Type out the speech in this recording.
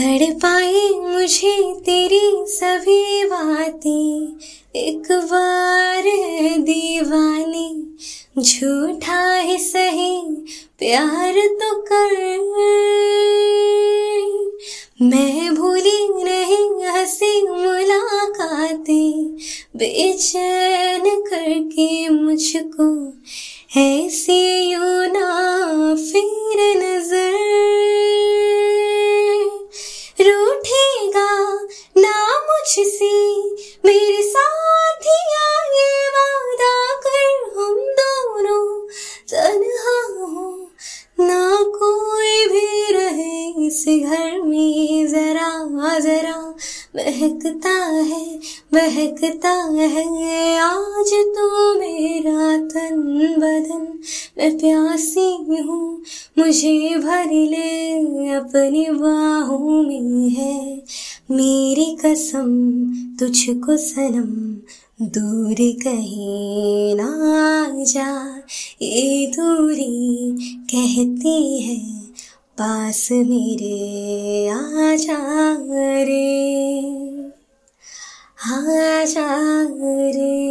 तड़ पाई मुझे तेरी सभी बातें। एक बार दीवानी, झूठा ही सही, प्यार तो कर। मैं भूली नहीं हँसी मुलाकातें, बेचैन करके मुझको ऐसी यू ना कोई भी रहे इस घर में, जरा जरा बहकता है बहकता है। आज तो मेरा तन बदन, मैं प्यासी हूँ, मुझे भर ले अपनी बाहों में है। मेरी कसम, तुझको सनम। दूर कहीं ना जा, ये दूरी कहती है, पास मेरे आ जा रे, आ जा रे।